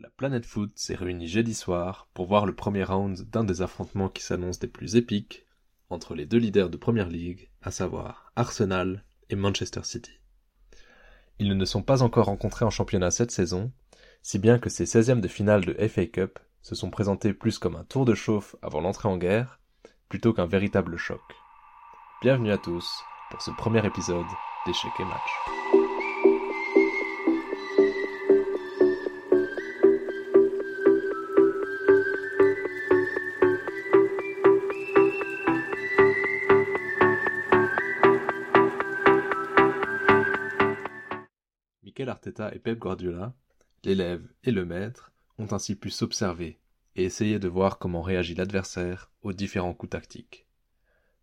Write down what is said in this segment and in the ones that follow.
La planète foot s'est réunie jeudi soir pour voir le premier round d'un des affrontements qui s'annoncent des plus épiques entre les deux leaders de Première League, à savoir Arsenal et Manchester City. Ils ne se sont pas encore rencontrés en championnat cette saison, si bien que ces 16e de finale de FA Cup se sont présentés plus comme un tour de chauffe avant l'entrée en guerre, plutôt qu'un véritable choc. Bienvenue à tous pour ce premier épisode d'Échec et Match. Arteta et Pep Guardiola, l'élève et le maître, ont ainsi pu s'observer et essayer de voir comment réagit l'adversaire aux différents coups tactiques.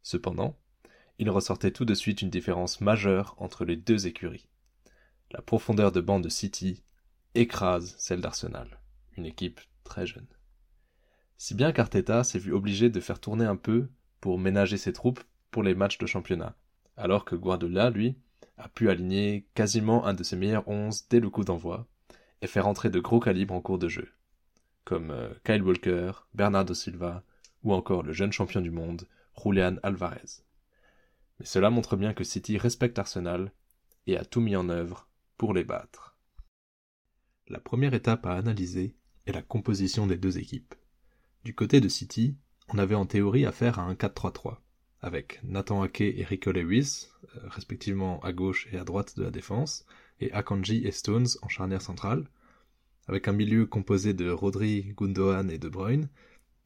Cependant, il ressortait tout de suite une différence majeure entre les deux écuries. La profondeur de banc de City écrase celle d'Arsenal, une équipe très jeune. Si bien qu'Arteta s'est vu obligé de faire tourner un peu pour ménager ses troupes pour les matchs de championnat, alors que Guardiola, lui, a pu aligner quasiment un de ses meilleurs onze dès le coup d'envoi et faire entrer de gros calibres en cours de jeu, comme euh, Kyle Walker, Bernardo Silva ou encore le jeune champion du monde, Julian Alvarez. Mais cela montre bien que City respecte Arsenal et a tout mis en œuvre pour les battre. La première étape à analyser est la composition des deux équipes. Du côté de City, on avait en théorie affaire à un 4-3-3 avec Nathan Ake et Rico Lewis, respectivement à gauche et à droite de la défense, et Akanji et Stones en charnière centrale, avec un milieu composé de Rodri, Gundogan et De Bruyne,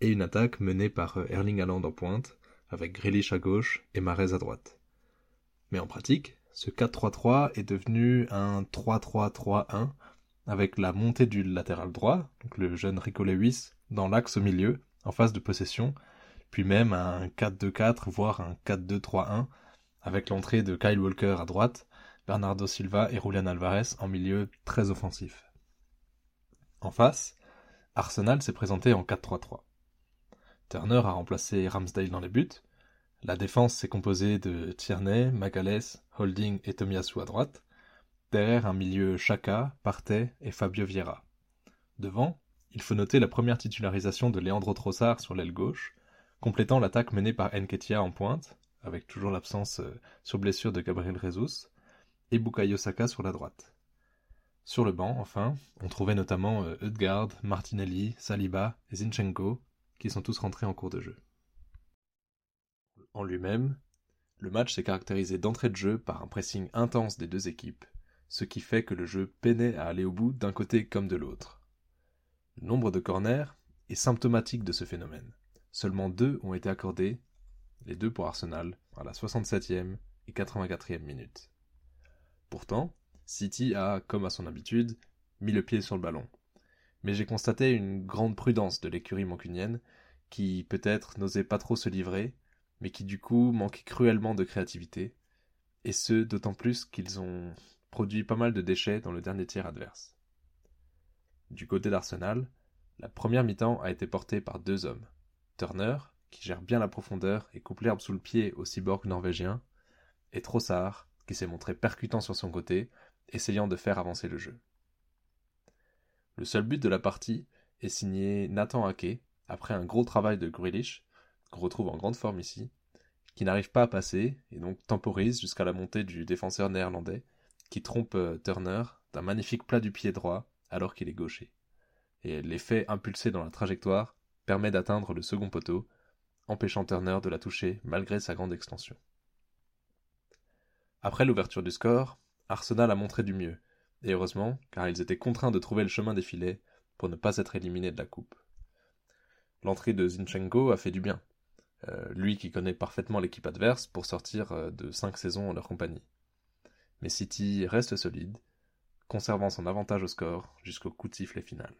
et une attaque menée par euh, Erling Haaland en pointe, avec Grealish à gauche et Mahrez à droite. Mais en pratique, ce 4-3-3 est devenu un 3-3-3-1, avec la montée du latéral droit, donc le jeune Rico Lewis, dans l'axe au milieu, en phase de possession, puis même un 4-2-4, voire un 4-2-3-1, avec l'entrée de Kyle Walker à droite, Bernardo Silva et Julian Alvarez en milieu très offensif. En face, Arsenal s'est présenté en 4-3-3. Turner a remplacé Ramsdale dans les buts, la défense s'est composée de Tierney, Magalès, Holding et Tomiyasu à droite, derrière un milieu Chaka, Partey et Fabio Vieira. Devant, il faut noter la première titularisation de Leandro Trossard sur l'aile gauche, complétant l'attaque menée par Nketia en pointe, avec toujours l'absence euh, sur blessure de Gabriel Jesus, et Bukayo Saka sur la droite. Sur le banc, enfin, on trouvait notamment euh, Edgard, Martinelli, Saliba et Zinchenko, qui sont tous rentrés en cours de jeu. En lui-même, le match s'est caractérisé d'entrée de jeu par un pressing intense des deux équipes, ce qui fait que le jeu peinait à aller au bout d'un côté comme de l'autre. Le nombre de corners est symptomatique de ce phénomène. Seulement deux ont été accordés, les deux pour Arsenal, à la 67e et 84e minute. Pourtant, City a, comme à son habitude, mis le pied sur le ballon. Mais j'ai constaté une grande prudence de l'écurie mancunienne, qui peut-être n'osait pas trop se livrer, mais qui du coup manquait cruellement de créativité, et ce d'autant plus qu'ils ont produit pas mal de déchets dans le dernier tiers adverse. Du côté d'Arsenal, la première mi-temps a été portée par deux hommes, Turner, qui gère bien la profondeur et coupe l'herbe sous le pied au cyborg norvégien, et Trossard, qui s'est montré percutant sur son côté, essayant de faire avancer le jeu. Le seul but de la partie est signé Nathan Ake, après un gros travail de Grealish, qu'on retrouve en grande forme ici, qui n'arrive pas à passer et donc temporise jusqu'à la montée du défenseur néerlandais, qui trompe euh, Turner d'un magnifique plat du pied droit alors qu'il est gaucher. Et l'effet impulsé dans la trajectoire permet d'atteindre le second poteau, empêchant Turner de la toucher malgré sa grande extension. Après l'ouverture du score, Arsenal a montré du mieux, et heureusement, car ils étaient contraints de trouver le chemin des filets pour ne pas être éliminés de la coupe. L'entrée de Zinchenko a fait du bien, euh, lui qui connaît parfaitement l'équipe adverse pour sortir euh, de cinq saisons en leur compagnie. Mais City reste solide, conservant son avantage au score jusqu'au coup de sifflet final.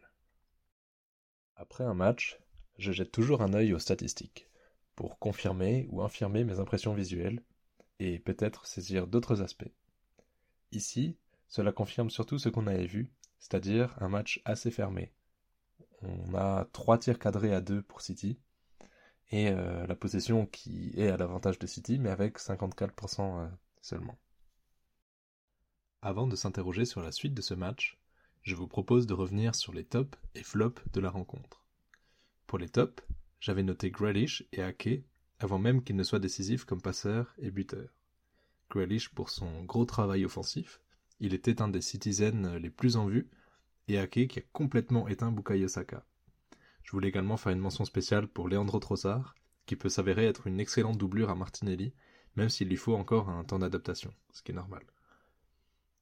Après un match, je jette toujours un œil aux statistiques, pour confirmer ou infirmer mes impressions visuelles, et peut-être saisir d'autres aspects. Ici, cela confirme surtout ce qu'on avait vu, c'est-à-dire un match assez fermé. On a trois tirs cadrés à deux pour City, et euh, la possession qui est à l'avantage de City, mais avec 54% euh, seulement. Avant de s'interroger sur la suite de ce match, je vous propose de revenir sur les tops et flops de la rencontre. Pour les tops, j'avais noté Grealish et Ake avant même qu'il ne soit décisif comme passeur et buteur. Grealish pour son gros travail offensif, il était un des citizens les plus en vue, et Ake qui a complètement éteint Bukayo Saka. Je voulais également faire une mention spéciale pour Leandro Trossard, qui peut s'avérer être une excellente doublure à Martinelli, même s'il lui faut encore un temps d'adaptation, ce qui est normal.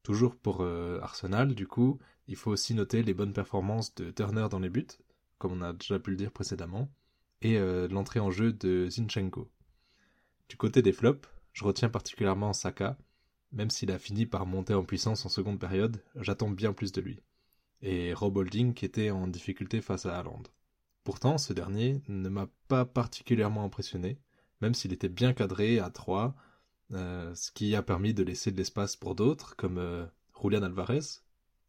Toujours pour euh, Arsenal, du coup, il faut aussi noter les bonnes performances de Turner dans les buts, comme on a déjà pu le dire précédemment, et euh, l'entrée en jeu de Zinchenko. Du côté des flops, je retiens particulièrement Saka, même s'il a fini par monter en puissance en seconde période, j'attends bien plus de lui. Et Rob Holding qui était en difficulté face à Haaland. Pourtant, ce dernier ne m'a pas particulièrement impressionné, même s'il était bien cadré à 3, euh, ce qui a permis de laisser de l'espace pour d'autres, comme euh, Julian Alvarez,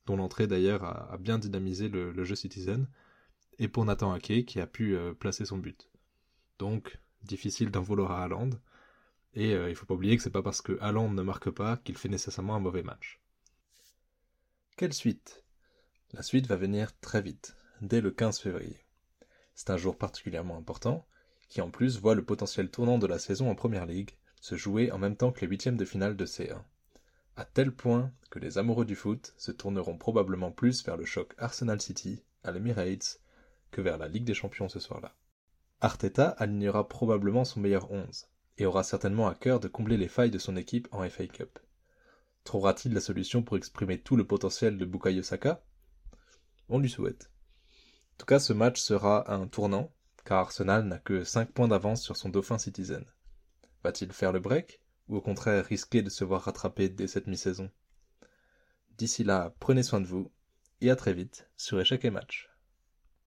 dont l'entrée d'ailleurs a, bien dynamisé le, jeu Citizen, et pour Nathan Ake qui a pu euh, placer son but. Donc, difficile d'en vouloir à Haaland, et il faut pas oublier que c'est pas parce que Haaland ne marque pas qu'il fait nécessairement un mauvais match. Quelle suite? La suite va venir très vite, dès le 15 février. C'est un jour particulièrement important, qui en plus voit le potentiel tournant de la saison en Première Ligue se jouer en même temps que les huitièmes de finale de C1, à tel point que les amoureux du foot se tourneront probablement plus vers le choc Arsenal City à l'Emirates que vers la Ligue des Champions ce soir-là. Arteta alignera probablement son meilleur 11 et aura certainement à cœur de combler les failles de son équipe en FA Cup. Trouvera-t-il la solution pour exprimer tout le potentiel de Bukayo Saka? On lui souhaite. En tout cas, ce match sera un tournant, car Arsenal n'a que 5 points d'avance sur son dauphin Citizen. Va-t-il faire le break ou au contraire risquer de se voir rattraper dès cette mi-saison? D'ici là, prenez soin de vous et à très vite sur Échec et Match.